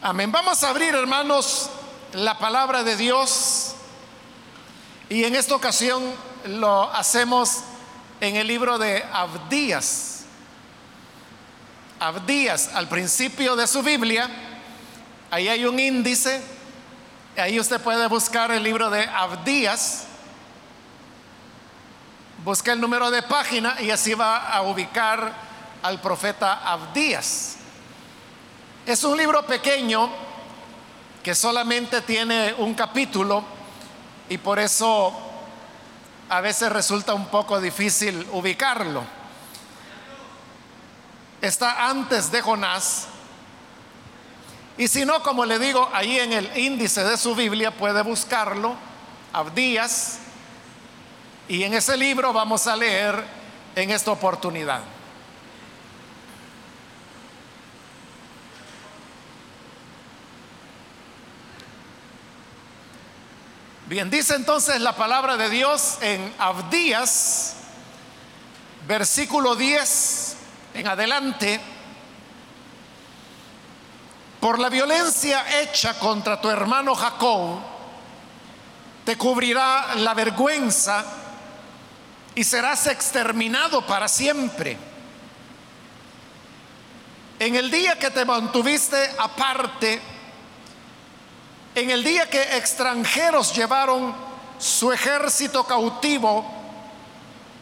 Amén. Vamos a abrir, hermanos, la palabra de Dios. Y en esta ocasión lo hacemos en el libro de Abdías. Abdías, al principio de su Biblia, ahí hay un índice. Ahí usted puede buscar el libro de Abdías. Busca el número de página y así va a ubicar al profeta Abdías. Es un libro pequeño que solamente tiene un capítulo y por eso a veces resulta un poco difícil ubicarlo. Está antes de Jonás. Y si no, como le digo, ahí en el índice de su Biblia puede buscarlo, Abdías, y en ese libro vamos a leer en esta oportunidad. Bien, dice entonces la palabra de Dios en Abdías, versículo 10 en adelante. Por la violencia hecha contra tu hermano Jacob, te cubrirá la vergüenza y serás exterminado para siempre. En el día que te mantuviste aparte, en el día que extranjeros llevaron su ejército cautivo,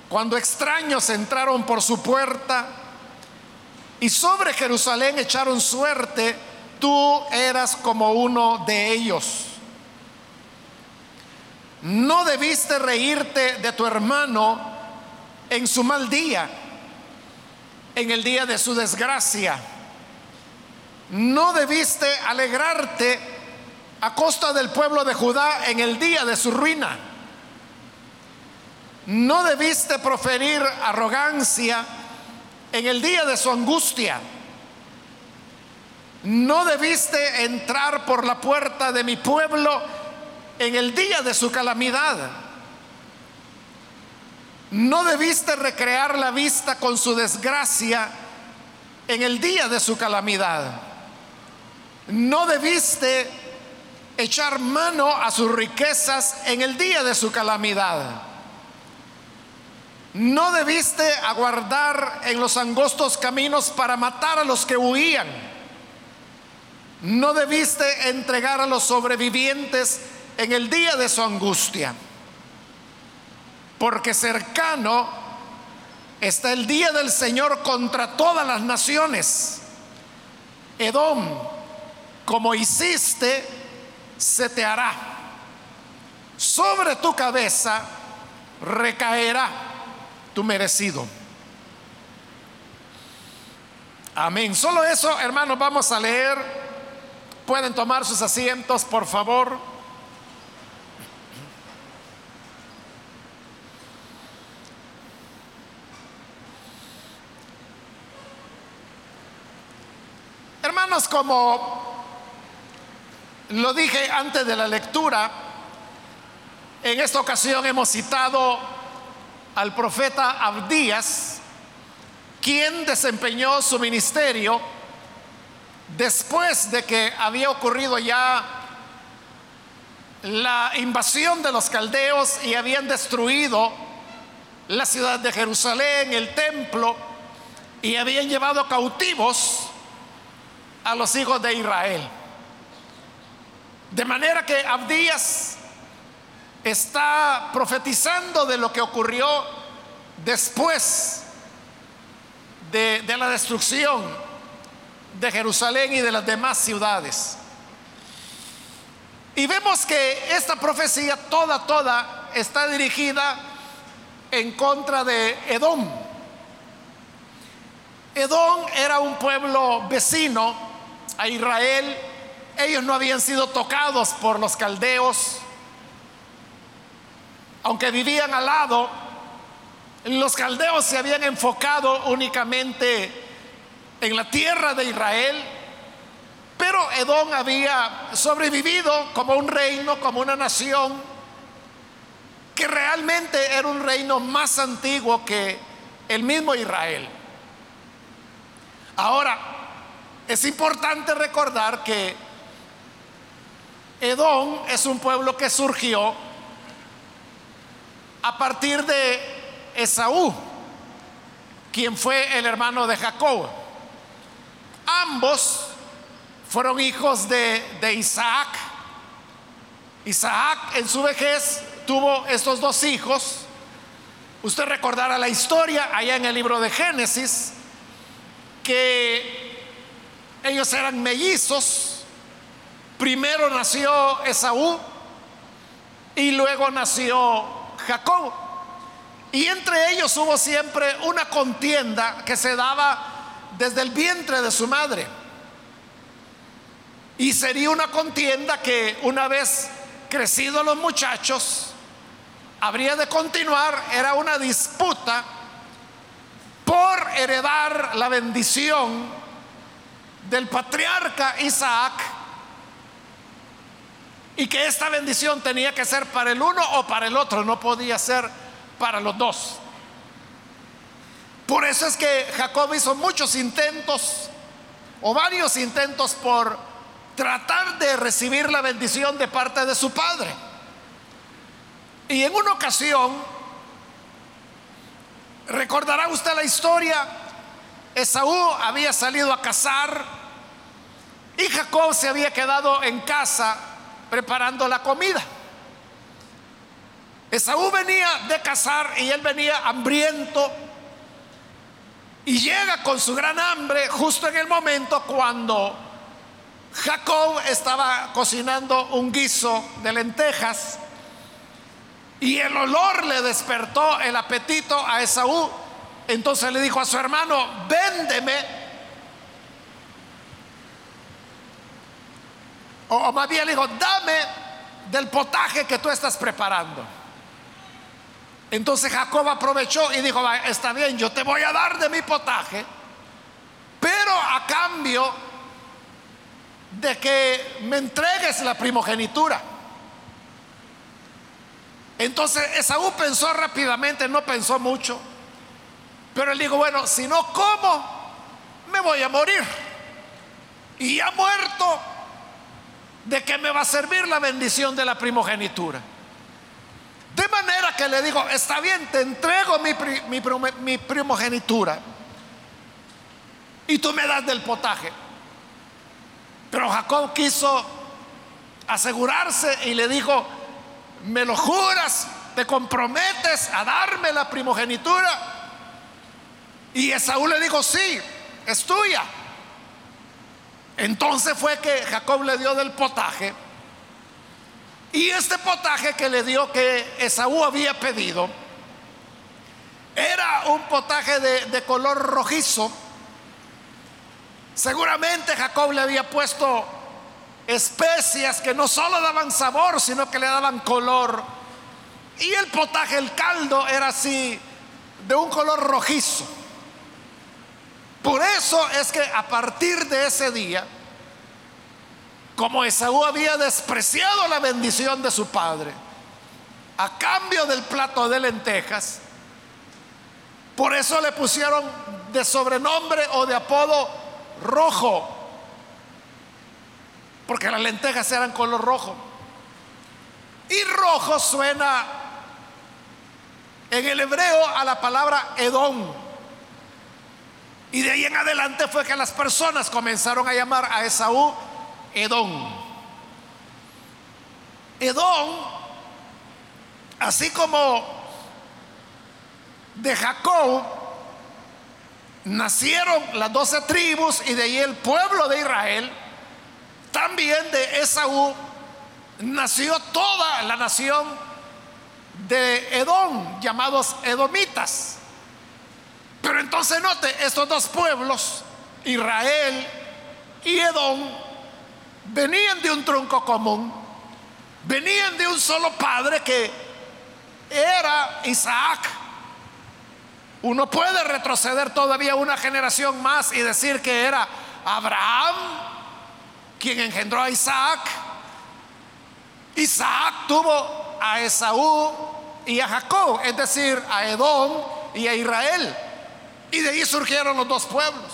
cuando extraños entraron por su puerta y sobre Jerusalén echaron suerte, tú eras como uno de ellos. No debiste reírte de tu hermano en su mal día, en el día de su desgracia. No debiste alegrarte a costa del pueblo de Judá en el día de su ruina. No debiste proferir arrogancia en el día de su angustia. No debiste entrar por la puerta de mi pueblo en el día de su calamidad. No debiste recrear la vista con su desgracia en el día de su calamidad. No debiste echar mano a sus riquezas en el día de su calamidad. No debiste aguardar en los angostos caminos para matar a los que huían. No debiste entregar a los sobrevivientes en el día de su angustia. Porque cercano está el día del Señor contra todas las naciones. Edom, como hiciste, se te hará. Sobre tu cabeza recaerá tu merecido. Amén. Solo eso, hermanos, vamos a leer. Pueden tomar sus asientos, por favor. Hermanos, como lo dije antes de la lectura, en esta ocasión hemos citado al profeta Abdías, quien desempeñó su ministerio después de que había ocurrido ya la invasión de los caldeos y habían destruido la ciudad de Jerusalén, el templo, y habían llevado cautivos a los hijos de Israel. De manera que Abdías está profetizando de lo que ocurrió después de, de, la destrucción de Jerusalén y de las demás ciudades. Y vemos que esta profecía toda, toda está dirigida en contra de Edom. Edom era un pueblo vecino a Israel ellos no habían sido tocados por los caldeos, aunque vivían al lado, los caldeos se habían enfocado únicamente en la tierra de Israel, pero Edom había sobrevivido como un reino, como una nación, que realmente era un reino más antiguo que el mismo Israel. Ahora, es importante recordar que Edom es un pueblo que surgió a partir de Esaú, quien fue el hermano de Jacob. Ambos fueron hijos de, de Isaac. Isaac en su vejez tuvo estos dos hijos. Usted recordará la historia allá en el libro de Génesis, que ellos eran mellizos. Primero nació Esaú y luego nació Jacob. Y entre ellos hubo siempre una contienda que se daba desde el vientre de su madre. Y sería una contienda que una vez crecidos los muchachos, habría de continuar, era una disputa por heredar la bendición del patriarca Isaac y que esta bendición tenía que ser para el uno o para el otro, no podía ser para los dos. Por eso es que Jacob hizo muchos intentos o varios intentos por tratar de recibir la bendición de parte de su padre. Y en una ocasión, recordará usted la historia, Esaú había salido a cazar y Jacob se había quedado en casa preparando la comida. Esaú venía de cazar y él venía hambriento y llega con su gran hambre justo en el momento cuando Jacob estaba cocinando un guiso de lentejas y el olor le despertó el apetito a Esaú. Entonces le dijo a su hermano, véndeme. O, bien le dijo, dame del potaje que tú estás preparando. Entonces Jacob aprovechó y dijo, está bien, yo te voy a dar de mi potaje, pero a cambio de que me entregues la primogenitura. Entonces Esaú pensó rápidamente, no pensó mucho, pero él dijo, bueno, si no como, me voy a morir. Y ha muerto, ¿de qué me va a servir la bendición de la primogenitura? De manera que le digo, está bien, te entrego mi, primogenitura y tú me das del potaje. Pero Jacob quiso asegurarse y le dijo, ¿me lo juras? ¿Te comprometes a darme la primogenitura? Y Esaú le dijo, sí, es tuya. Entonces fue que Jacob le dio del potaje. Y este potaje que le dio que Esaú había pedido, era un potaje de, de color rojizo Seguramente Jacob le había puesto especias que no solo daban sabor, sino que le daban color. Y el potaje, el caldo, era así, de un color rojizo. Por eso es que a partir de ese día, como Esaú había despreciado la bendición de su padre, a cambio del plato de lentejas, por eso le pusieron de sobrenombre o de apodo rojo, porque las lentejas eran color rojo. Y rojo suena en el hebreo a la palabra Edom. Y de ahí en adelante fue que las personas comenzaron a llamar a Esaú Edom. Edom, así como de Jacob, nacieron las doce tribus y de ahí el pueblo de Israel, también de Esaú nació toda la nación de Edom, llamados edomitas. Pero entonces note, estos dos pueblos, Israel y Edom, venían de un tronco común, venían de un solo padre que era Isaac. Uno puede retroceder todavía una generación más y decir que era Abraham quien engendró a Isaac. Isaac tuvo a Esaú y a Jacob, es decir, a Edom y a Israel. Y de ahí surgieron los dos pueblos.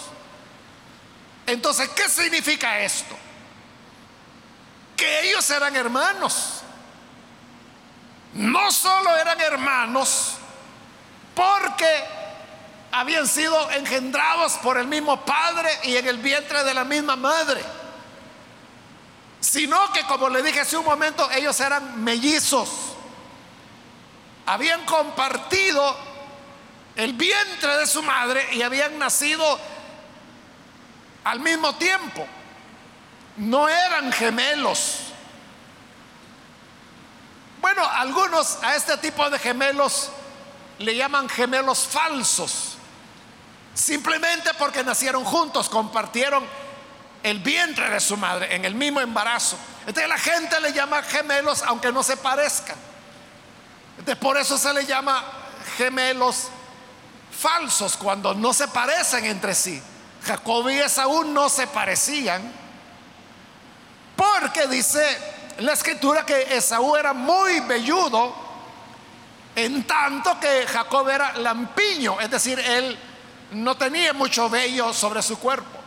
Entonces, ¿qué significa esto? que ellos eran hermanos. No solo eran hermanos porque habían sido engendrados por el mismo padre y en el vientre de la misma madre, sino que como le dije hace un momento, ellos eran mellizos. Habían compartido el vientre de su madre y habían nacido al mismo tiempo. No eran gemelos. Bueno, algunos a este tipo de gemelos le llaman gemelos falsos. Simplemente porque nacieron juntos, compartieron el vientre de su madre en el mismo embarazo. Entonces la gente le llama gemelos aunque no se parezcan. Entonces por eso se le llama gemelos falsos cuando no se parecen entre sí. Jacob y Esaú no se parecían porque dice la escritura que Esaú era muy velludo en tanto que Jacob era lampiño, es decir, él no tenía mucho vello sobre su cuerpo.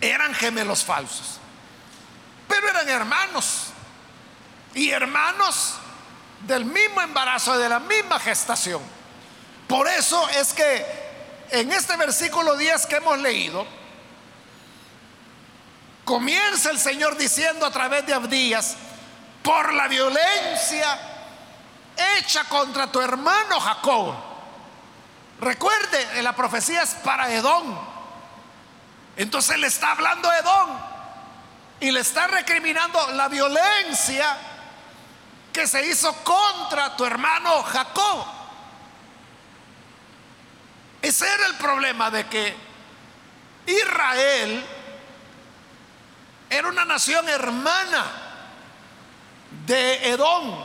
Eran gemelos falsos, pero eran hermanos y hermanos del mismo embarazo, de la misma gestación. Por eso es que en este versículo 10 que hemos leído, comienza el Señor diciendo a través de Abdías, por la violencia hecha contra tu hermano Jacob. Recuerde, la profecía es para Edom. Entonces le está hablando a Edom y le está recriminando la violencia que se hizo contra tu hermano Jacob. Ese era el problema de que Israel era una nación hermana de Edom,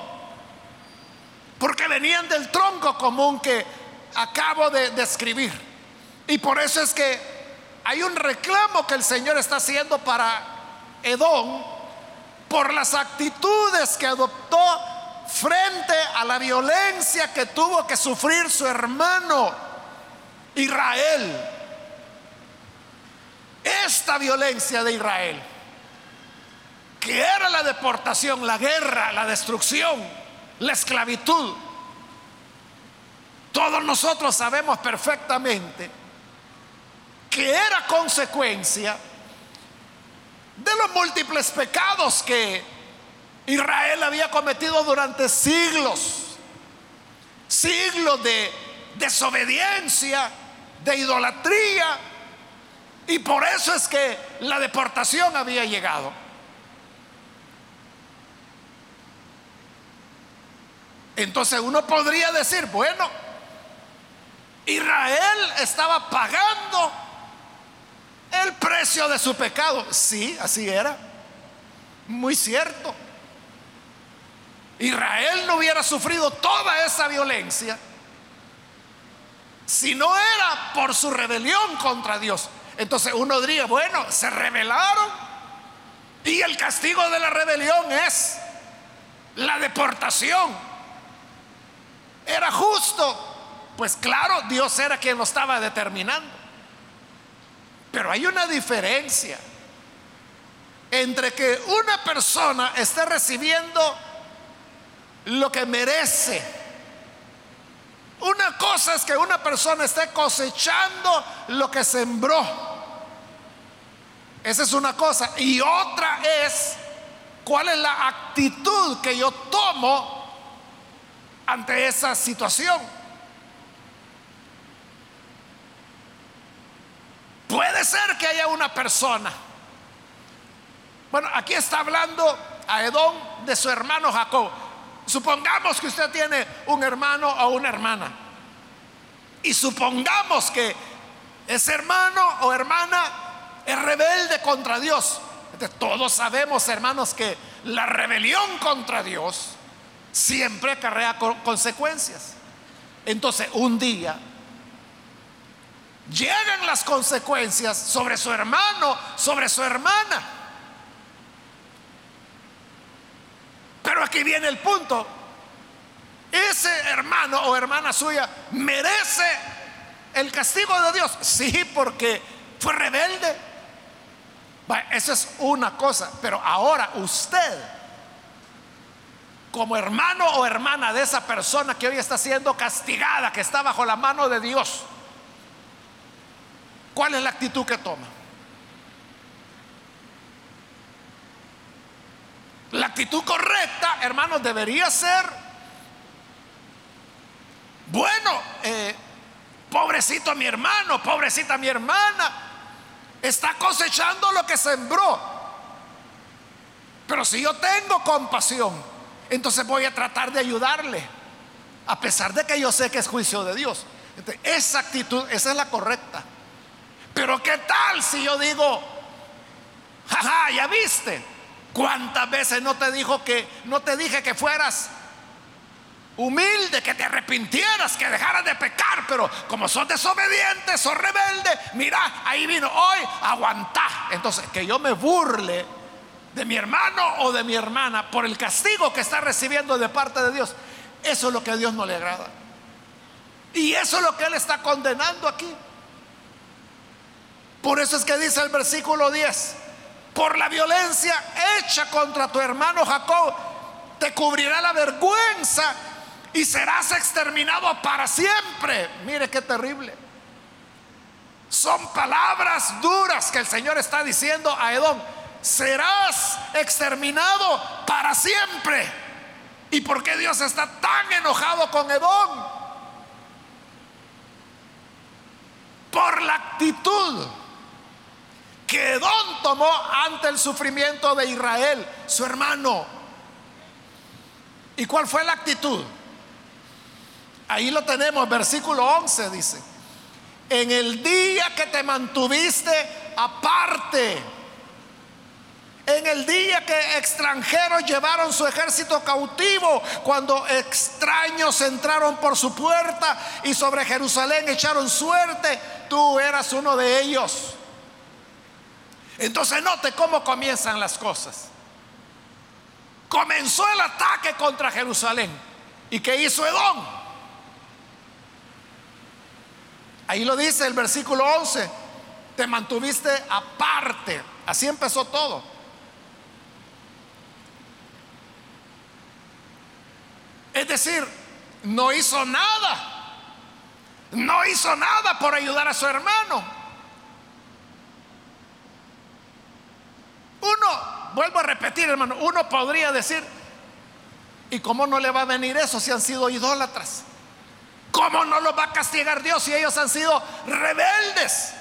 porque venían del tronco común que acabo de describir. Y por eso es que hay un reclamo que el Señor está haciendo para Edom por las actitudes que adoptó frente a la violencia que tuvo que sufrir su hermano Israel. Esta violencia de Israel, que era la deportación, la guerra, la destrucción, la esclavitud, todos nosotros sabemos perfectamente que era consecuencia de los múltiples pecados que Israel había cometido durante siglos, siglos de desobediencia, de idolatría, y por eso es que la deportación había llegado. Entonces uno podría decir, bueno, Israel estaba pagando el precio de su pecado. Sí, así era. Muy cierto. Israel no hubiera sufrido toda esa violencia si no era por su rebelión contra Dios. Entonces uno diría, bueno, se rebelaron y el castigo de la rebelión es la deportación. Era justo. Pues claro, Dios era quien lo estaba determinando. Pero hay una diferencia entre que una persona esté recibiendo lo que merece. Una cosa es que una persona esté cosechando lo que sembró. Esa es una cosa. Y otra es cuál es la actitud que yo tomo ante esa situación. Puede ser que haya una persona. Bueno, aquí está hablando a Edom de su hermano Jacob. Supongamos que usted tiene un hermano o una hermana. Y supongamos que ese hermano o hermana es rebelde contra Dios. todos sabemos, hermanos, que la rebelión contra Dios siempre acarrea consecuencias. Entonces, un día llegan las consecuencias sobre su hermano, sobre su hermana. Pero aquí viene el punto. Ese hermano o hermana suya merece el castigo de Dios. Sí, porque fue rebelde. eso es una cosa, pero ahora usted, como hermano o hermana de esa persona que hoy está siendo castigada, que está bajo la mano de Dios, ¿cuál es la actitud que toma? La actitud correcta, hermanos, debería ser, bueno, eh, pobrecito mi hermano, pobrecita mi hermana, está cosechando lo que sembró. Pero si yo tengo compasión, entonces voy a tratar de ayudarle, a pesar de que yo sé que es juicio de Dios. esa actitud, esa es la correcta. Pero ¿qué tal si yo digo, jaja, ya viste? ¿Cuántas veces no te dijo que no te dije que fueras humilde, que te arrepintieras, que dejaras de pecar, pero como sos desobediente, sos rebelde, mira, ahí vino hoy, aguantá. Entonces, que yo me burle de mi hermano o de mi hermana por el castigo que está recibiendo de parte de Dios, eso es lo que a Dios no le agrada. Y eso es lo que Él está condenando aquí. Por eso es que dice el versículo 10, por la violencia hecha contra tu hermano Jacob, te cubrirá la vergüenza y serás exterminado para siempre. Mire qué terrible. Son palabras duras que el Señor está diciendo a Edom. Serás exterminado para siempre. ¿Y por qué Dios está tan enojado con Edom? Por la actitud que Edom tomó ante el sufrimiento de Israel, su hermano. ¿Y cuál fue la actitud? Ahí lo tenemos, versículo 11 dice, en el día que te mantuviste aparte, en el día que extranjeros llevaron su ejército cautivo, cuando extraños entraron por su puerta y sobre Jerusalén echaron suerte, tú eras uno de ellos. Entonces note cómo comienzan las cosas. Comenzó el ataque contra Jerusalén. ¿Y qué hizo Edom? Ahí lo dice el versículo 11. Te mantuviste aparte. Así empezó todo. Es decir, no hizo nada. No hizo nada por ayudar a su hermano. Uno, vuelvo a repetir, hermano, uno podría decir, ¿y cómo no le va a venir eso si han sido idólatras? ¿Cómo no los va a castigar Dios si ellos han sido rebeldes?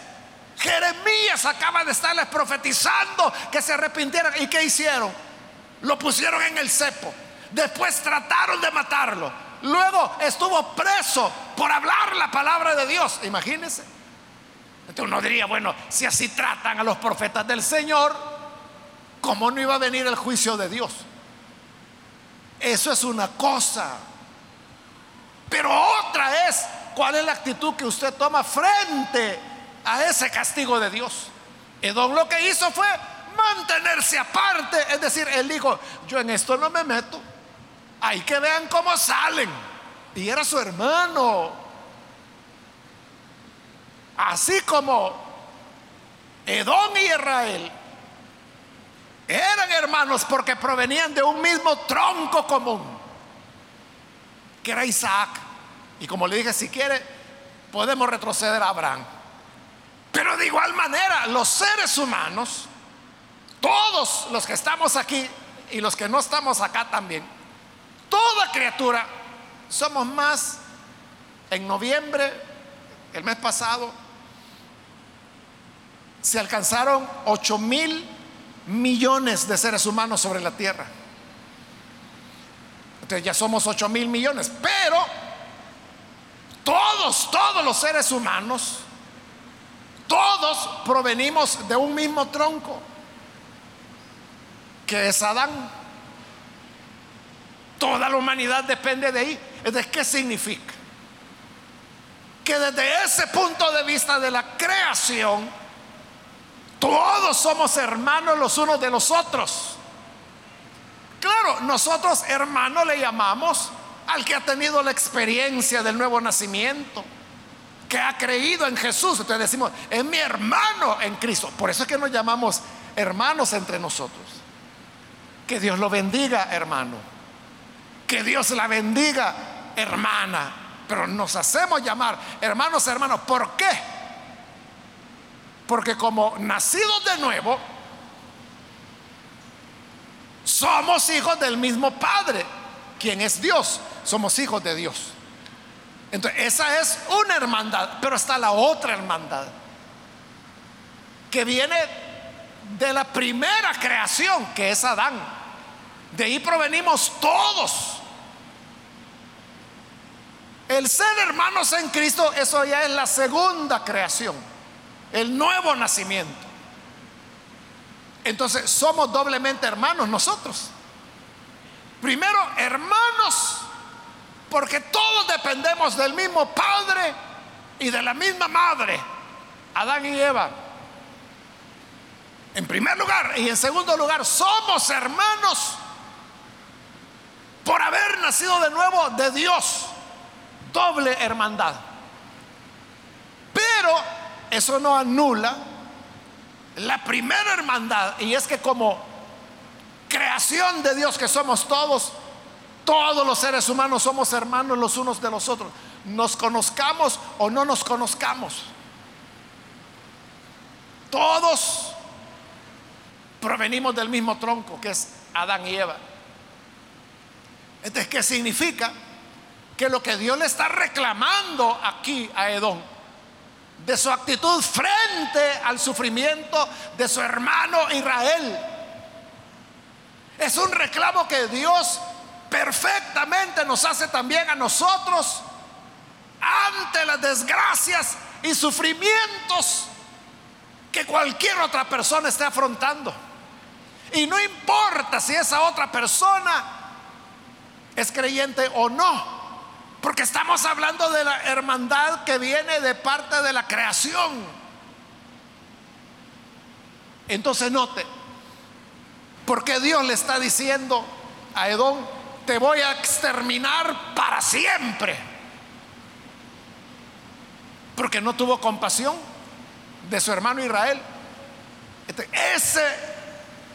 Jeremías acaba de estarles profetizando que se arrepintieran. ¿Y qué hicieron? Lo pusieron en el cepo. Después trataron de matarlo. Luego estuvo preso por hablar la palabra de Dios. Imagínense. Entonces uno diría, bueno, si así tratan a los profetas del Señor, ¿cómo no iba a venir el juicio de Dios? Eso es una cosa. Pero otra es cuál es la actitud que usted toma frente a ese castigo de Dios. Edom lo que hizo fue mantenerse aparte, es decir, él dijo, yo en esto no me meto. Hay que vean cómo salen. Y era su hermano. Así como Edom y Israel hermanos porque provenían de un mismo tronco común, que era Isaac. Y como le dije, si quiere, podemos retroceder a Abraham. Pero de igual manera, los seres humanos, todos los que estamos aquí y los que no estamos acá también, toda criatura, somos más. En noviembre, el mes pasado, se alcanzaron 8 mil millones de seres humanos sobre la tierra. Entonces ya somos 8 mil millones, pero todos, todos los seres humanos, todos provenimos de un mismo tronco, que es Adán. Toda la humanidad depende de ahí. ¿De qué significa? Que desde ese punto de vista de la creación, todos somos hermanos los unos de los otros. Claro, nosotros hermano le llamamos al que ha tenido la experiencia del nuevo nacimiento, que ha creído en Jesús. Entonces decimos, es mi hermano en Cristo. Por eso es que nos llamamos hermanos entre nosotros. Que Dios lo bendiga, hermano. Que Dios la bendiga, hermana. Pero nos hacemos llamar hermanos, hermanos. ¿Por qué? Porque como nacidos de nuevo, somos hijos del mismo Padre, quien es Dios. Somos hijos de Dios. Entonces, esa es una hermandad, pero está la otra hermandad, que viene de la primera creación, que es Adán. De ahí provenimos todos. El ser hermanos en Cristo, eso ya es la segunda creación, el nuevo nacimiento. Entonces somos doblemente hermanos nosotros. Primero, hermanos, porque todos dependemos del mismo Padre y de la misma Madre, Adán y Eva. En primer lugar, y en segundo lugar, somos hermanos por haber nacido de nuevo de Dios. Doble hermandad. Pero eso no anula la primera hermandad, y es que como creación de Dios que somos todos, todos los seres humanos somos hermanos los unos de los otros, nos conozcamos o no nos conozcamos. Todos provenimos del mismo tronco que es Adán y Eva. Entonces, ¿qué significa? Que lo que Dios le está reclamando aquí a Edom de su actitud frente al sufrimiento de su hermano Israel. Es un reclamo que Dios perfectamente nos hace también a nosotros ante las desgracias y sufrimientos que cualquier otra persona esté afrontando. Y no importa si esa otra persona es creyente o no. Porque estamos hablando de la hermandad que viene de parte de la creación. Entonces note, porque Dios le está diciendo a Edom, te voy a exterminar para siempre. Porque no tuvo compasión de su hermano Israel. Este, ese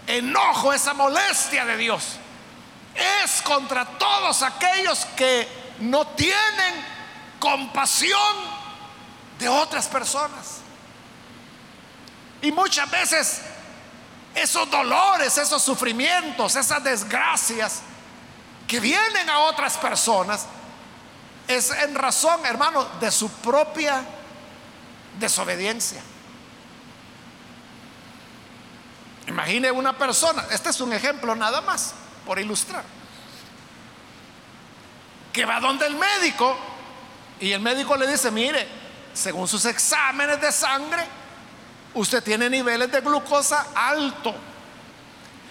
enojo, esa molestia de Dios es contra todos aquellos que no tienen compasión de otras personas. Y muchas veces esos dolores, esos sufrimientos, esas desgracias que vienen a otras personas, es en razón, hermano, de su propia desobediencia. Imagine una persona, este es un ejemplo nada más, por ilustrar que va donde el médico y el médico le dice, mire, según sus exámenes de sangre, usted tiene niveles de glucosa alto.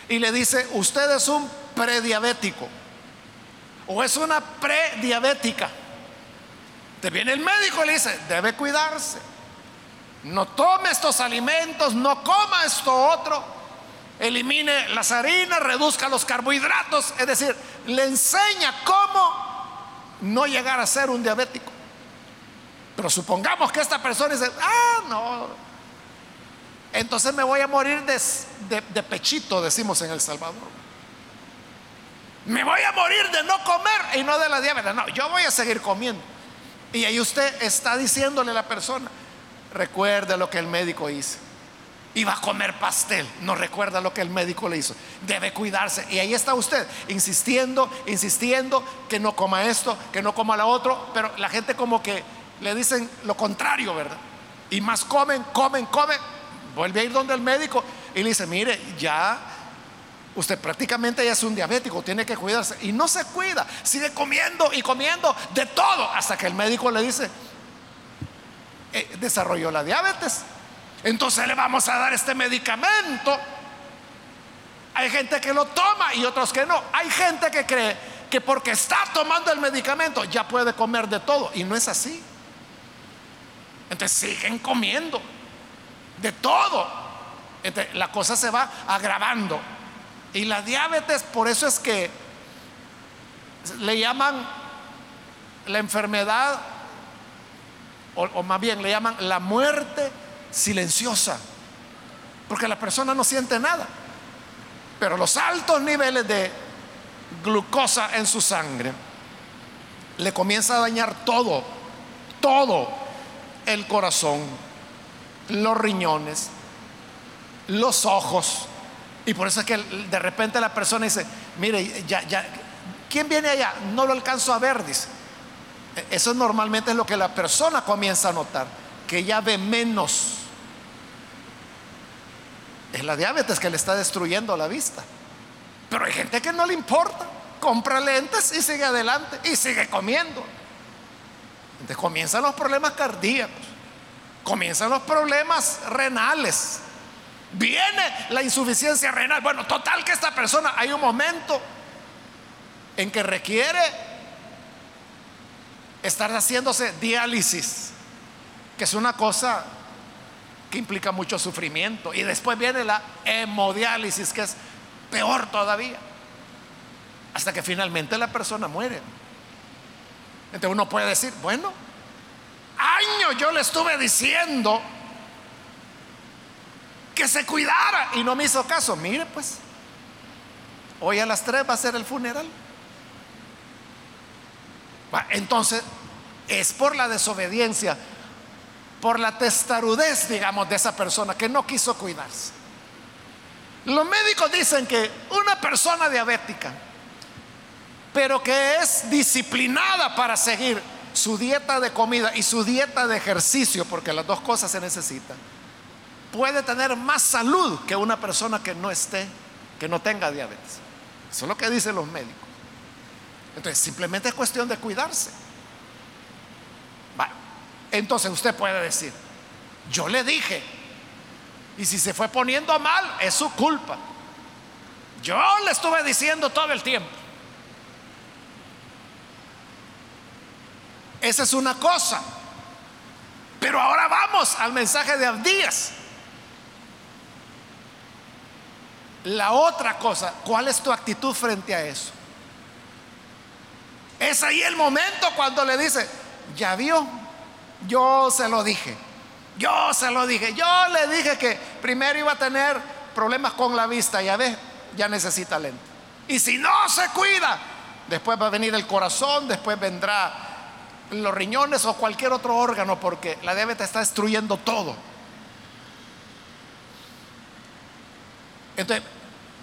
Y le dice, usted es un prediabético o es una prediabética. Te viene el médico y le dice, debe cuidarse. No tome estos alimentos, no coma esto otro. Elimine las harinas, reduzca los carbohidratos. Es decir, le enseña cómo no llegar a ser un diabético. Pero supongamos que esta persona dice, ah, no, entonces me voy a morir de, de, pechito, decimos en El Salvador. Me voy a morir de no comer y no de la diabetes. No, yo voy a seguir comiendo. Y ahí usted está diciéndole a la persona, recuerde lo que el médico hizo iba a comer pastel. No recuerda lo que el médico le hizo. Debe cuidarse. Y ahí está usted, insistiendo, insistiendo que no coma esto, que no coma lo otro. Pero la gente como que le dicen lo contrario, ¿verdad? Y más comen, comen, comen. Vuelve a ir donde el médico y le dice, mire, ya usted prácticamente ya es un diabético, tiene que cuidarse. Y no se cuida, sigue comiendo y comiendo de todo hasta que el médico le dice, eh, desarrolló la diabetes entonces le vamos a dar este medicamento. Hay gente que lo toma y otros que no. Hay gente que cree que porque está tomando el medicamento ya puede comer de todo. Y no es así. Entonces siguen comiendo de todo. La cosa se va agravando. Y la diabetes, por eso es que le llaman la enfermedad, o más bien le llaman la muerte silenciosa. porque la persona no siente nada. Pero los altos niveles de glucosa en su sangre le comienza a dañar todo, todo el corazón, los riñones, los ojos. Y por eso es que de repente la persona dice, mire, ya, ya, ¿quién viene allá? No lo alcanzo a ver, dice. E, eso normalmente es lo que la persona comienza a notar, que ya ve menos. Es la diabetes que le está destruyendo la vista. Pero hay gente que no le importa, compra lentes y sigue adelante y sigue comiendo. Entonces comienzan los problemas cardíacos, comienzan los problemas renales, viene la insuficiencia renal. Bueno, total que esta persona hay un momento en que requiere estar haciéndose diálisis, que es una cosa que implica mucho sufrimiento. Y después viene la hemodiálisis, que es peor todavía, hasta que finalmente la persona muere. Entonces uno puede decir, bueno, años yo le estuve diciendo que se cuidara y no me hizo caso. Mire pues, hoy a las 3 va a ser el funeral. Entonces, es por la desobediencia, por la testarudez, digamos, de esa persona que no quiso cuidarse. Los médicos dicen que una persona diabética, pero que es disciplinada para seguir su dieta de comida y su dieta de ejercicio, porque las dos cosas se necesitan, puede tener más salud que una persona que no esté, que no tenga diabetes. Eso es lo que dicen los médicos. Entonces, simplemente es cuestión de cuidarse. Entonces usted puede decir, yo le dije, y si se fue poniendo mal, es su culpa. Yo le estuve diciendo todo el tiempo. Esa es una cosa. Pero ahora vamos al mensaje de Abdías. La otra cosa, ¿cuál es tu actitud frente a eso? Es ahí el momento cuando le dice, ya vio, yo se lo dije, yo se lo dije, yo le dije que primero iba a tener problemas con la vista, ya ve, ya necesita lente. Y si no se cuida, después va a venir el corazón, después vendrá los riñones o cualquier otro órgano, porque la diabetes está destruyendo todo. Entonces,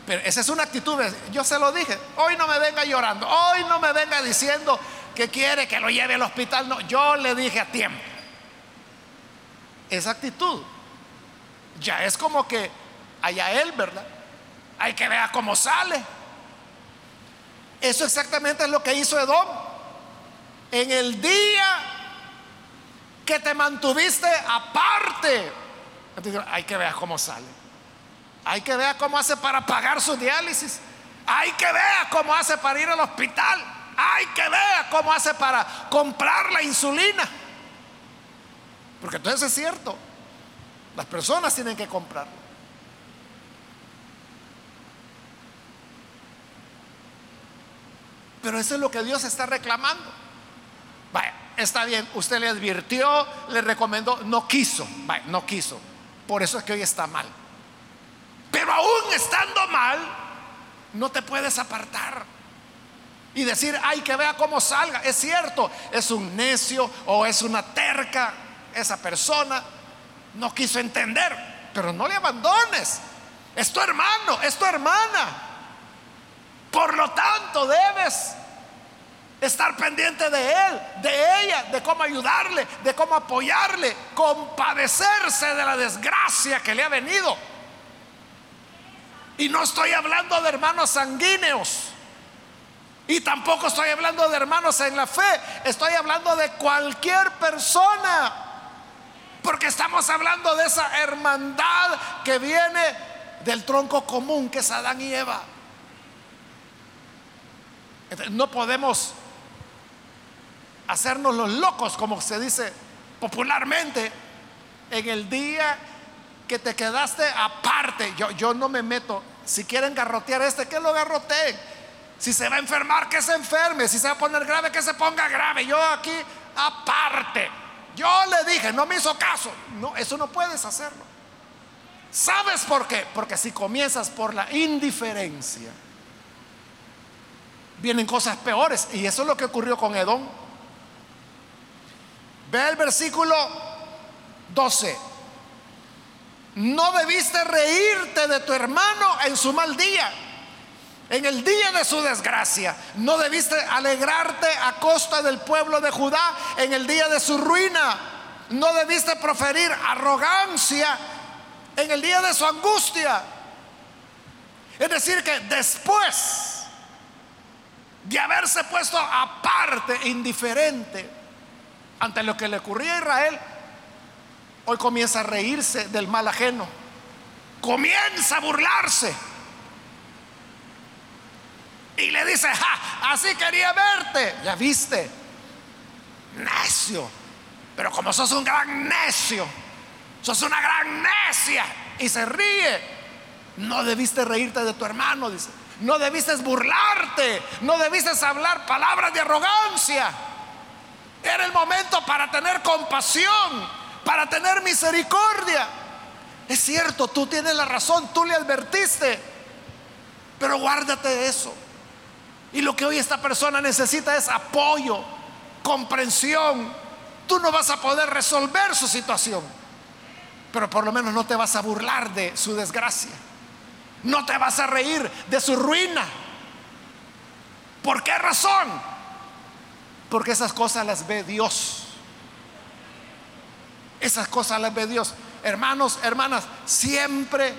pero esa es una actitud, yo se lo dije, hoy no me venga llorando, hoy no me venga diciendo que quiere que lo lleve al hospital, no, yo le dije a tiempo. Esa actitud ya es como que allá él, ¿verdad? Hay que ver cómo sale. Eso exactamente es lo que hizo Edom. En el día que te mantuviste aparte, hay que ver cómo sale. Hay que ver cómo hace para pagar su diálisis. Hay que ver cómo hace para ir al hospital. Hay que ver cómo hace para comprar la insulina. Porque entonces es cierto. Las personas tienen que comprarlo. Pero eso es lo que Dios está reclamando. Vaya, está bien, usted le advirtió, le recomendó, no quiso, vaya, no quiso. Por eso es que hoy está mal. Pero aún estando mal, no te puedes apartar. Y decir, ay, que vea cómo salga. Es cierto, es un necio o es una terca. Esa persona no quiso entender, pero no le abandones. Es tu hermano, es tu hermana. Por lo tanto, debes estar pendiente de él, de ella, de cómo ayudarle, de cómo apoyarle, compadecerse de la desgracia que le ha venido. Y no estoy hablando de hermanos sanguíneos. Y tampoco estoy hablando de hermanos en la fe. Estoy hablando de cualquier persona. Porque estamos hablando de esa hermandad que viene del tronco común que es Adán y Eva. no podemos hacernos los locos, como se dice popularmente, en el día que te quedaste aparte. Yo, yo no me meto. Si quieren garrotear este, que lo garroteen. Si se va a enfermar, que se enferme. Si se va a poner grave, que se ponga grave. Yo aquí aparte. Yo le dije, no me hizo caso. No, eso no puedes hacerlo. ¿Sabes por qué? Porque si comienzas por la indiferencia, vienen cosas peores. Y eso es lo que ocurrió con Edom. Ve el versículo 12. No debiste reírte de tu hermano en su mal día, en el día de su desgracia. No debiste alegrarte a costa del pueblo de Judá en el día de su ruina. No debiste proferir arrogancia en el día de su angustia. Es decir, que después de haberse puesto aparte, indiferente ante lo que le ocurría a Israel, hoy comienza a reírse del mal ajeno, comienza a burlarse. Y le dice, así quería verte, ya viste, necio, pero como sos un gran necio, sos una gran necia. Y se ríe. No debiste reírte de tu hermano, dice. No debiste burlarte. No debiste hablar palabras de arrogancia. Era el momento para tener compasión, para tener misericordia. Es cierto, tú tienes la razón, tú le advertiste. Pero guárdate de eso. Y lo que hoy esta persona necesita es apoyo, comprensión. Tú no vas a poder resolver su situación pero por lo menos no te vas a burlar de su desgracia. No te vas a reír de su ruina. ¿Por qué razón? Porque esas cosas las ve Dios. Esas cosas las ve Dios. Hermanos, hermanas, siempre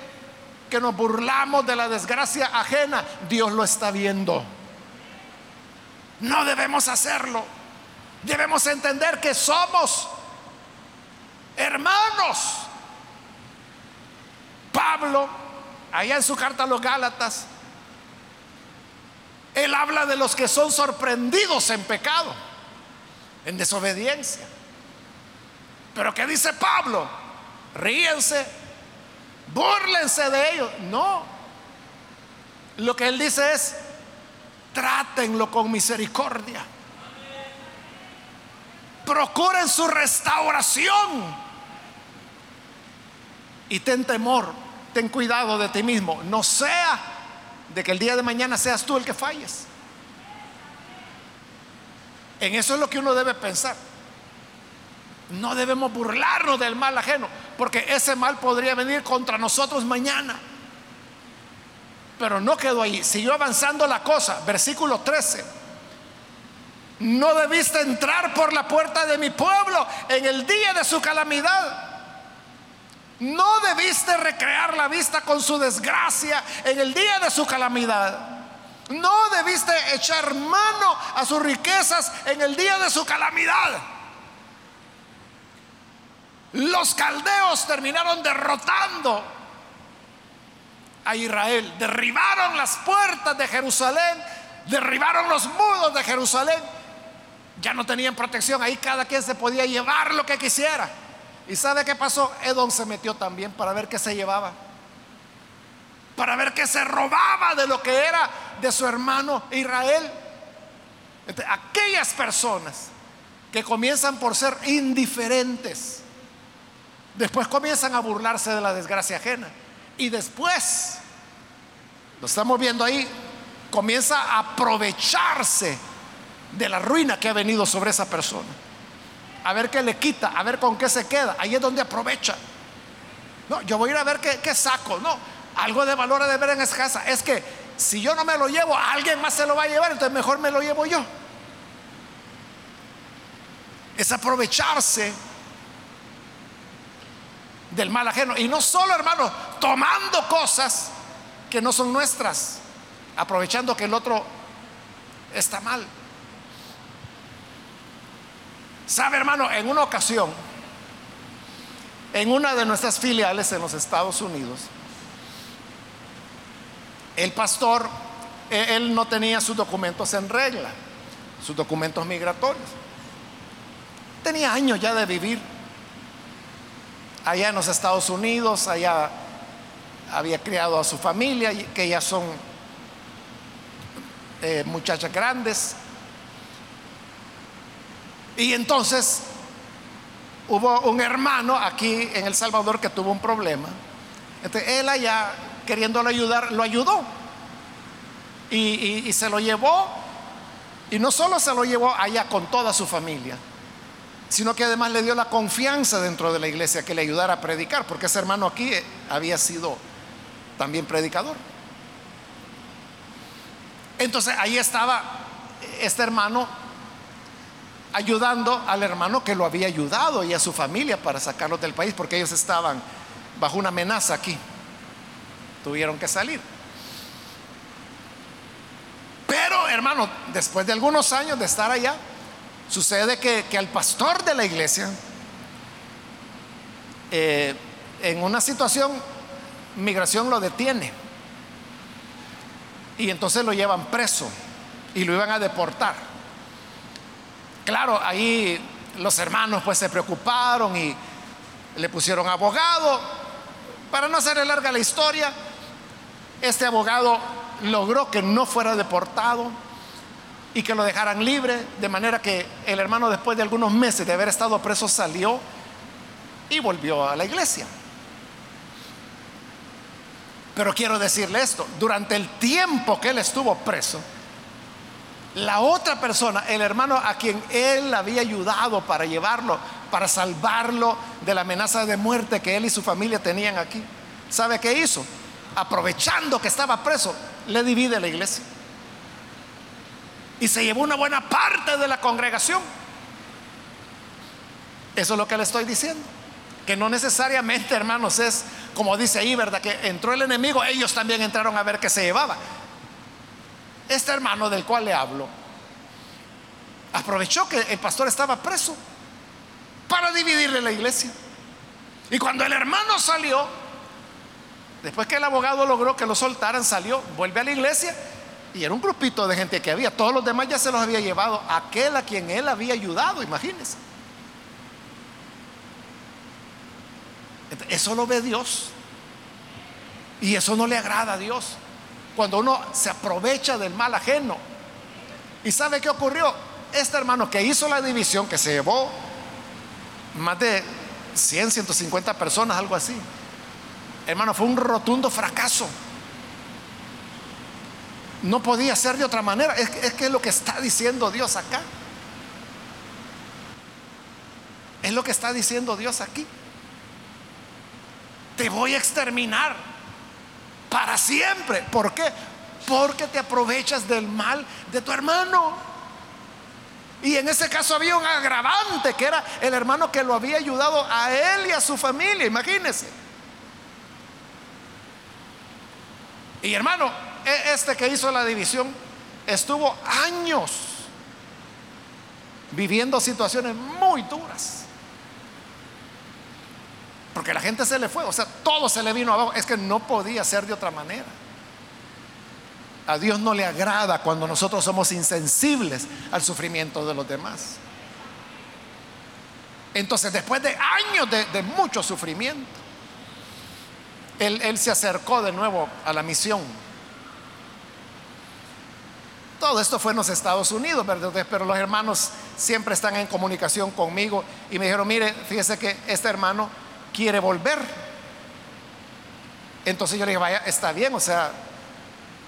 que nos burlamos de la desgracia ajena, Dios lo está viendo. No debemos hacerlo. Debemos entender que somos hermanos Pablo, allá en su carta a los Gálatas, él habla de los que son sorprendidos en pecado, en desobediencia. Pero ¿qué dice Pablo? Ríense, burlense de ellos. No. Lo que él dice es, trátenlo con misericordia. Procuren su restauración. Y ten temor ten cuidado de ti mismo. No sea de que el día de mañana seas tú el que falles. En eso es lo que uno debe pensar. No debemos burlarnos del mal ajeno, porque ese mal podría venir contra nosotros mañana. Pero no quedó ahí, siguió avanzando la cosa. Versículo 13. No debiste entrar por la puerta de mi pueblo en el día de su calamidad no debiste recrear la vista con su desgracia en el día de su calamidad. No debiste echar mano a sus riquezas en el día de su calamidad. Los caldeos terminaron derrotando a Israel. Derribaron las puertas de Jerusalén, derribaron los muros de Jerusalén. Ya no tenían protección, ahí cada quien se podía llevar lo que quisiera. ¿Y sabe qué pasó? Edom se metió también para ver qué se llevaba. Para ver qué se robaba de lo que era de su hermano Israel. aquellas personas que comienzan por ser indiferentes, después comienzan a burlarse de la desgracia ajena. Y después, lo estamos viendo ahí, comienza a aprovecharse de la ruina que ha venido sobre esa persona a ver qué le quita, a ver con qué se queda. Ahí es donde aprovecha. No, yo voy a ir a ver qué, saco. No, algo de valor a de ver en esa casa. Es que si yo no me lo llevo, alguien más se lo va a llevar, entonces mejor me lo llevo yo. Es aprovecharse del mal ajeno. Y no solo, hermano, tomando cosas que no son nuestras, aprovechando que el otro está mal. Sabe, hermano, en una ocasión, en una de nuestras filiales en los Estados Unidos, el pastor, e, él no tenía sus documentos en regla, sus documentos migratorios. Tenía años ya de vivir allá en los Estados Unidos, allá había criado a su familia, que ya son eh, muchachas grandes, y entonces hubo un hermano aquí en El Salvador que tuvo un problema. Entonces, él allá, queriéndolo ayudar, lo ayudó. Y se lo llevó. Y no solo se lo llevó allá con toda su familia, sino que además le dio la confianza dentro de la iglesia que le ayudara a predicar, porque ese hermano aquí había sido también predicador. Entonces ahí estaba este hermano ayudando al hermano que lo había ayudado y a su familia para sacarlos del país, porque ellos estaban bajo una amenaza aquí. Tuvieron que salir. Pero, hermano, después de algunos años de estar allá, sucede que, al pastor de la iglesia, eh, en una situación, migración lo detiene. Y entonces lo llevan preso y lo iban a deportar. Claro, ahí los hermanos pues se preocuparon y le pusieron abogado. Para no hacer larga la historia, este abogado logró que no fuera deportado y que lo dejaran libre, de manera que el hermano después de algunos meses de haber estado preso salió y volvió a la iglesia. Pero quiero decirle esto, durante el tiempo que él estuvo preso, la otra persona, el hermano a quien él había ayudado para llevarlo, para salvarlo de la amenaza de muerte que él y su familia tenían aquí, ¿sabe qué hizo? Aprovechando que estaba preso, le divide la iglesia. Y se llevó una buena parte de la congregación. Eso es lo que le estoy diciendo. Que no necesariamente, hermanos, es como dice ahí, ¿verdad? Que entró el enemigo, ellos también entraron a ver qué se llevaba. Este hermano del cual le hablo aprovechó que el pastor estaba preso para dividirle la iglesia. Y cuando el hermano salió, después que el abogado logró que lo soltaran, salió, vuelve a la iglesia y era un grupito de gente que había. Todos los demás ya se los había llevado aquel a quien él había ayudado, imagínense. Eso lo ve Dios. Y eso no le agrada a Dios cuando uno se aprovecha del mal ajeno. ¿Y sabe qué ocurrió? Este hermano que hizo la división, que se llevó más de 100, 150 personas, algo así. Hermano, fue un rotundo fracaso. No podía ser de otra manera. Es, es que es lo que está diciendo Dios acá. Es lo que está diciendo Dios aquí. Te voy a exterminar para siempre. ¿Por qué? Porque te aprovechas del mal de tu hermano. Y en ese caso había un agravante que era el hermano que lo había ayudado a él y a su familia, imagínense. Y hermano, este que hizo la división estuvo años viviendo situaciones muy duras. Porque la gente se le fue, o sea, todo se le vino abajo. Es que no podía ser de otra manera. A Dios no le agrada cuando nosotros somos insensibles al sufrimiento de los demás. Entonces, después de años de, mucho sufrimiento, él, él se acercó de nuevo a la misión. Todo esto fue en los Estados Unidos, pero los hermanos siempre están en comunicación conmigo y me dijeron, mire, fíjese que este hermano quiere volver. Entonces yo le dije, vaya, está bien, o sea,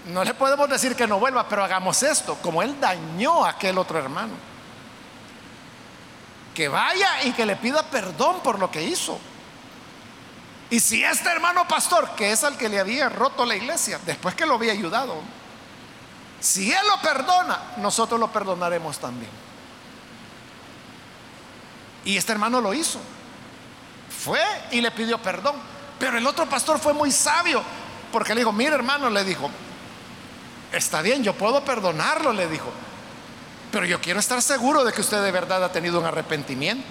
no le podemos decir que no vuelva, pero hagamos esto, como él dañó a aquel otro hermano. Que vaya y que le pida perdón por lo que hizo. Y si este hermano pastor, que es al que le había roto la iglesia, después que lo había ayudado, si él lo perdona, nosotros lo perdonaremos también. Y este hermano lo hizo. Fue y le pidió perdón. Pero el otro pastor fue muy sabio, porque le dijo, mire hermano, le dijo, está bien, yo puedo perdonarlo, le dijo, pero yo quiero estar seguro de que usted de verdad ha tenido un arrepentimiento.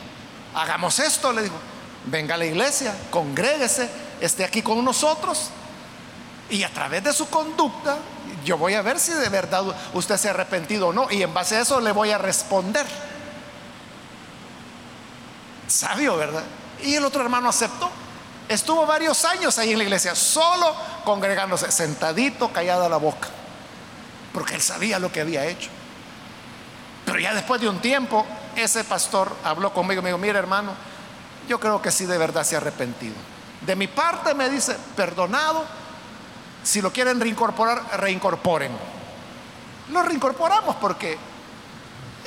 Hagamos esto, le dijo, venga a la iglesia, congréguese, esté aquí con nosotros y a través de su conducta yo voy a ver si de verdad usted se ha arrepentido o no y en base a eso le voy a responder. Sabio, ¿verdad? Y el otro hermano aceptó. Estuvo varios años ahí en la iglesia, solo congregándose, sentadito, callada la boca, porque él sabía lo que había hecho. Pero ya después de un tiempo, ese pastor habló conmigo y me dijo, mira hermano, yo creo que sí de verdad se ha arrepentido. De mi parte me dice, perdonado, si lo quieren reincorporar, reincorporen. Lo reincorporamos porque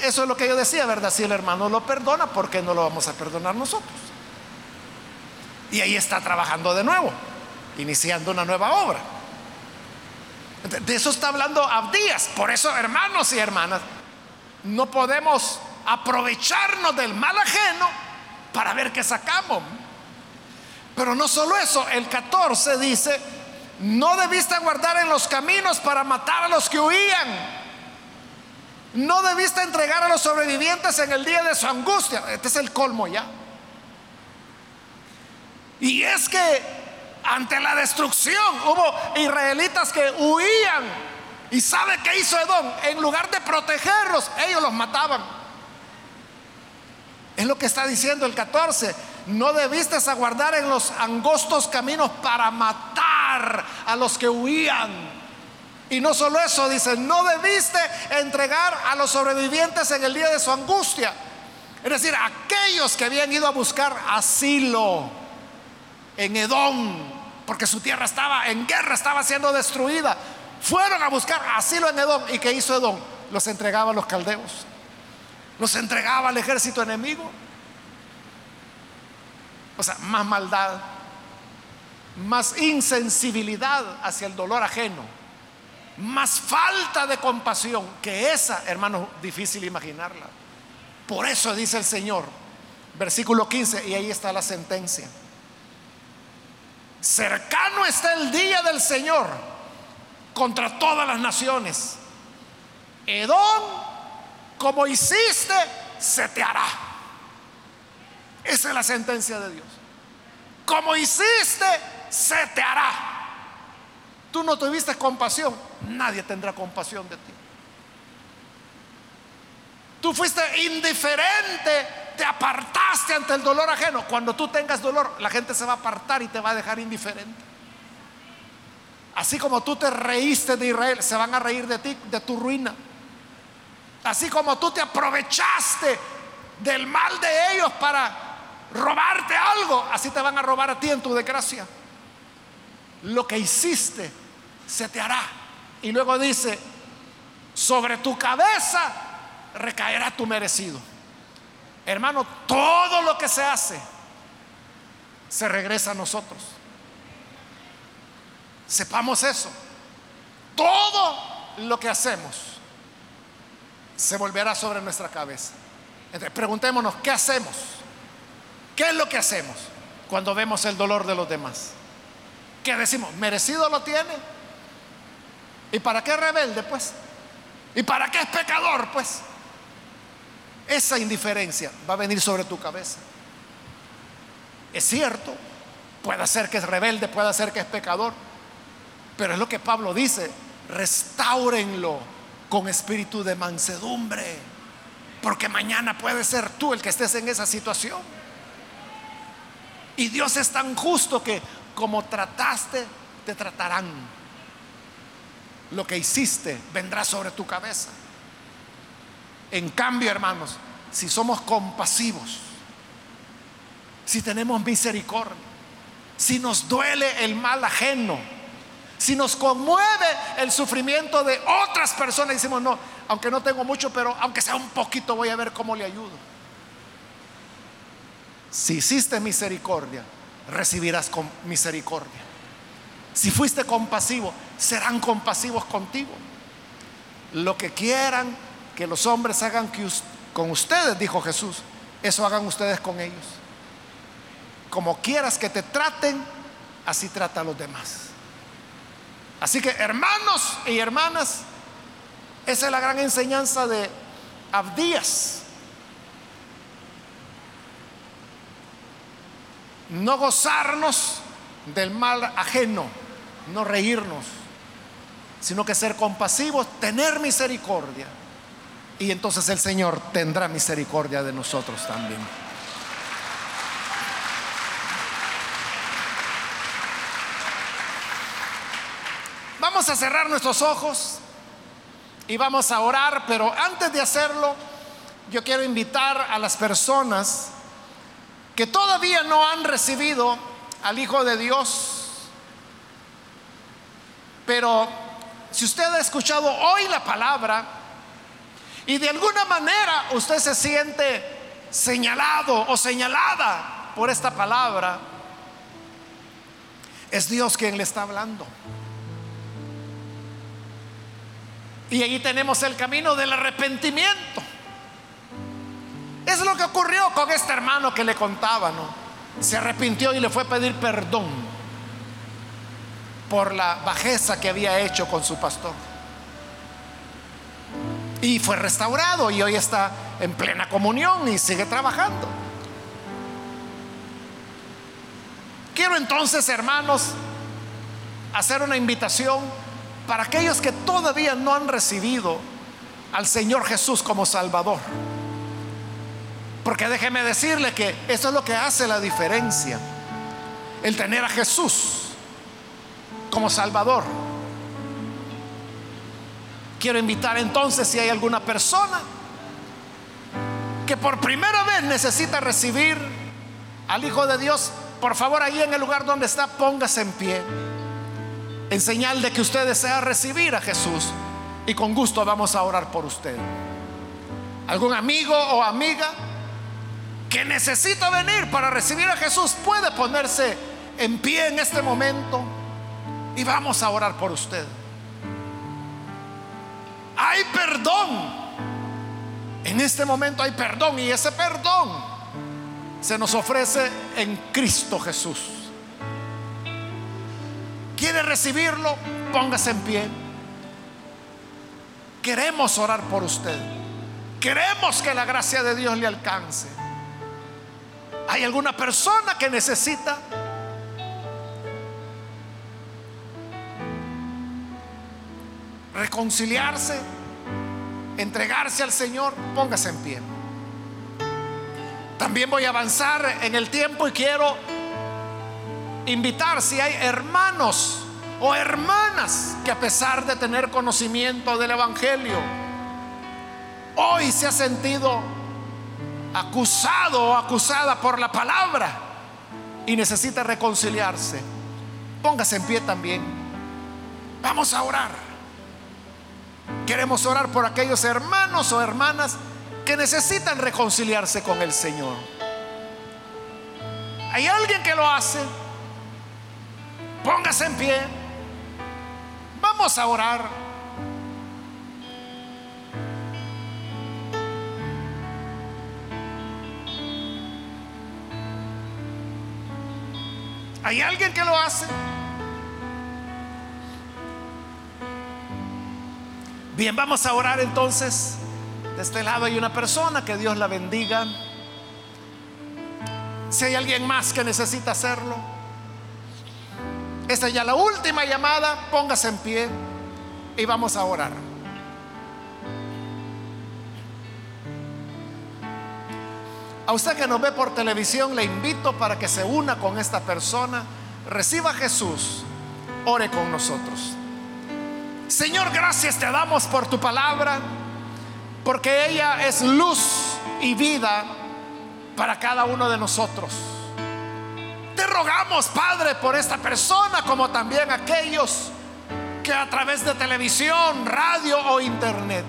eso es lo que yo decía, ¿verdad? Si el hermano lo perdona, ¿por qué no lo vamos a perdonar nosotros? Y ahí está trabajando de nuevo, iniciando una nueva obra. De eso está hablando Abdías. Por eso, hermanos y hermanas, no podemos aprovecharnos del mal ajeno para ver qué sacamos. Pero no solo eso, el 14 dice, no debiste guardar en los caminos para matar a los que huían. No debiste entregar a los sobrevivientes en el día de su angustia. Este es el colmo ya. Y es que ante la destrucción hubo israelitas que huían. ¿Y sabe qué hizo Edom? En lugar de protegerlos, ellos los mataban. Es lo que está diciendo el 14. No debiste aguardar en los angostos caminos para matar a los que huían. Y no solo eso, dice, no debiste entregar a los sobrevivientes en el día de su angustia. Es decir, aquellos que habían ido a buscar asilo en Edom, porque su tierra estaba en guerra, estaba siendo destruida, fueron a buscar asilo en Edom. ¿Y qué hizo Edom? Los entregaba a los caldeos los entregaba al ejército enemigo. O sea, más maldad, más insensibilidad hacia el dolor ajeno, más falta de compasión que esa, hermano, difícil imaginarla. Por eso dice el Señor, versículo 15, y ahí está la sentencia. Cercano está el día del Señor contra todas las naciones. Edom como hiciste, se te hará. Esa es la sentencia de Dios. Como hiciste, se te hará. Tú no tuviste compasión, nadie tendrá compasión de ti. Tú fuiste indiferente, te apartaste ante el dolor ajeno. Cuando tú tengas dolor, la gente se va a apartar y te va a dejar indiferente. Así como tú te reíste de Israel, se van a reír de ti, de tu ruina. Así como tú te aprovechaste del mal de ellos para robarte algo, así te van a robar a ti en tu desgracia. Lo que hiciste se te hará. Y luego dice, sobre tu cabeza recaerá tu merecido. Hermano, todo lo que se hace se regresa a nosotros. Sepamos eso. Todo lo que hacemos se volverá sobre nuestra cabeza. Entonces, preguntémonos, ¿qué hacemos? ¿Qué es lo que hacemos cuando vemos el dolor de los demás? ¿Qué decimos? ¿Merecido lo tiene? ¿Y para qué rebelde, pues? ¿Y para qué es pecador, pues? Esa indiferencia va a venir sobre tu cabeza. Es cierto, puede ser que es rebelde, puede ser que es pecador, pero es lo que Pablo dice, restáurenlo con espíritu de mansedumbre, porque mañana puede ser tú el que estés en esa situación. Y Dios es tan justo que como trataste, te tratarán. Lo que hiciste vendrá sobre tu cabeza. En cambio, hermanos, si somos compasivos, si tenemos misericordia, si nos duele el mal ajeno, si nos conmueve el sufrimiento de otras personas, decimos, no, aunque no tengo mucho, pero aunque sea un poquito, voy a ver cómo le ayudo. Si hiciste misericordia, recibirás con misericordia. Si fuiste compasivo, serán compasivos contigo. Lo que quieran que los hombres hagan con ustedes, dijo Jesús, eso hagan ustedes con ellos. Como quieras que te traten, así trata a los demás. Así que hermanos y hermanas, esa es la gran enseñanza de Abdías. No gozarnos del mal ajeno, no reírnos, sino que ser compasivos, tener misericordia. Y entonces el Señor tendrá misericordia de nosotros también. Vamos a cerrar nuestros ojos y vamos a orar, pero antes de hacerlo, yo quiero invitar a las personas que todavía no han recibido al Hijo de Dios. Pero si usted ha escuchado hoy la palabra y de alguna manera usted se siente señalado o señalada por esta palabra, es Dios quien le está hablando. Y ahí tenemos el camino del arrepentimiento. Es lo que ocurrió con este hermano que le contaba, ¿no? Se arrepintió y le fue a pedir perdón por la bajeza que había hecho con su pastor. Y fue restaurado y hoy está en plena comunión y sigue trabajando. Quiero entonces, hermanos, hacer una invitación para aquellos que todavía no han recibido al Señor Jesús como Salvador. Porque déjeme decirle que eso es lo que hace la diferencia. El tener a Jesús como Salvador. Quiero invitar entonces si hay alguna persona que por primera vez necesita recibir al Hijo de Dios, por favor ahí en el lugar donde está, póngase en pie, en señal de que usted desea recibir a Jesús y con gusto vamos a orar por usted. ¿Algún amigo o amiga que necesita venir para recibir a Jesús puede ponerse en pie en este momento? y vamos a orar por usted. Hay perdón. En este momento hay perdón y ese perdón se nos ofrece en Cristo Jesús. ¿Quiere recibirlo? Póngase en pie. Queremos orar por usted. Queremos que la gracia de Dios le alcance. ¿Hay alguna persona que necesita reconciliarse, entregarse al Señor, póngase en pie. También voy a avanzar en el tiempo y quiero invitar si hay hermanos o hermanas que a pesar de tener conocimiento del Evangelio, hoy se ha sentido acusado o acusada por la palabra y necesita reconciliarse. Póngase en pie también. Vamos a orar. Queremos orar por aquellos hermanos o hermanas que necesitan reconciliarse con el Señor. ¿Hay alguien que lo hace? Póngase en pie. Vamos a orar. ¿Hay alguien que lo hace? Bien, vamos a orar entonces. De este lado hay una persona, que Dios la bendiga. Si hay alguien más que necesita hacerlo. Esta es ya la última llamada, póngase en pie y vamos a orar. A usted que nos ve por televisión, le invito para que se una con esta persona, reciba a Jesús, ore con nosotros. Señor, gracias te damos por tu palabra, porque ella es luz y vida para cada uno de nosotros. Te rogamos, Padre, por esta persona, como también aquellos que a través de televisión, radio o internet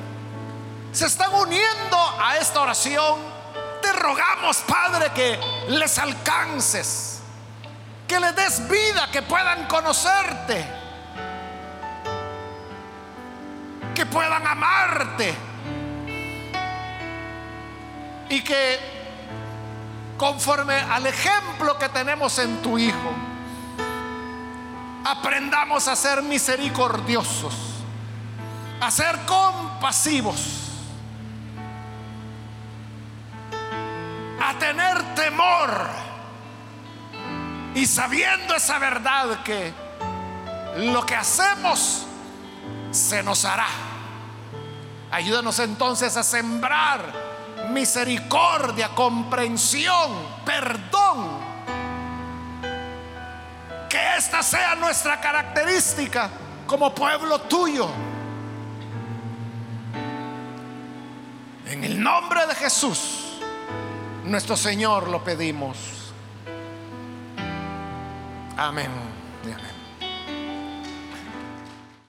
se están uniendo a esta oración. Te rogamos, Padre, que les alcances, que les des vida, que puedan conocerte que puedan amarte y que conforme al ejemplo que tenemos en tu Hijo, aprendamos a ser misericordiosos, a ser compasivos, a tener temor y sabiendo esa verdad que lo que hacemos se nos hará. Ayúdanos entonces a sembrar misericordia, comprensión, perdón. Que esta sea nuestra característica como pueblo tuyo. En el nombre de Jesús, nuestro Señor, lo pedimos. Amén.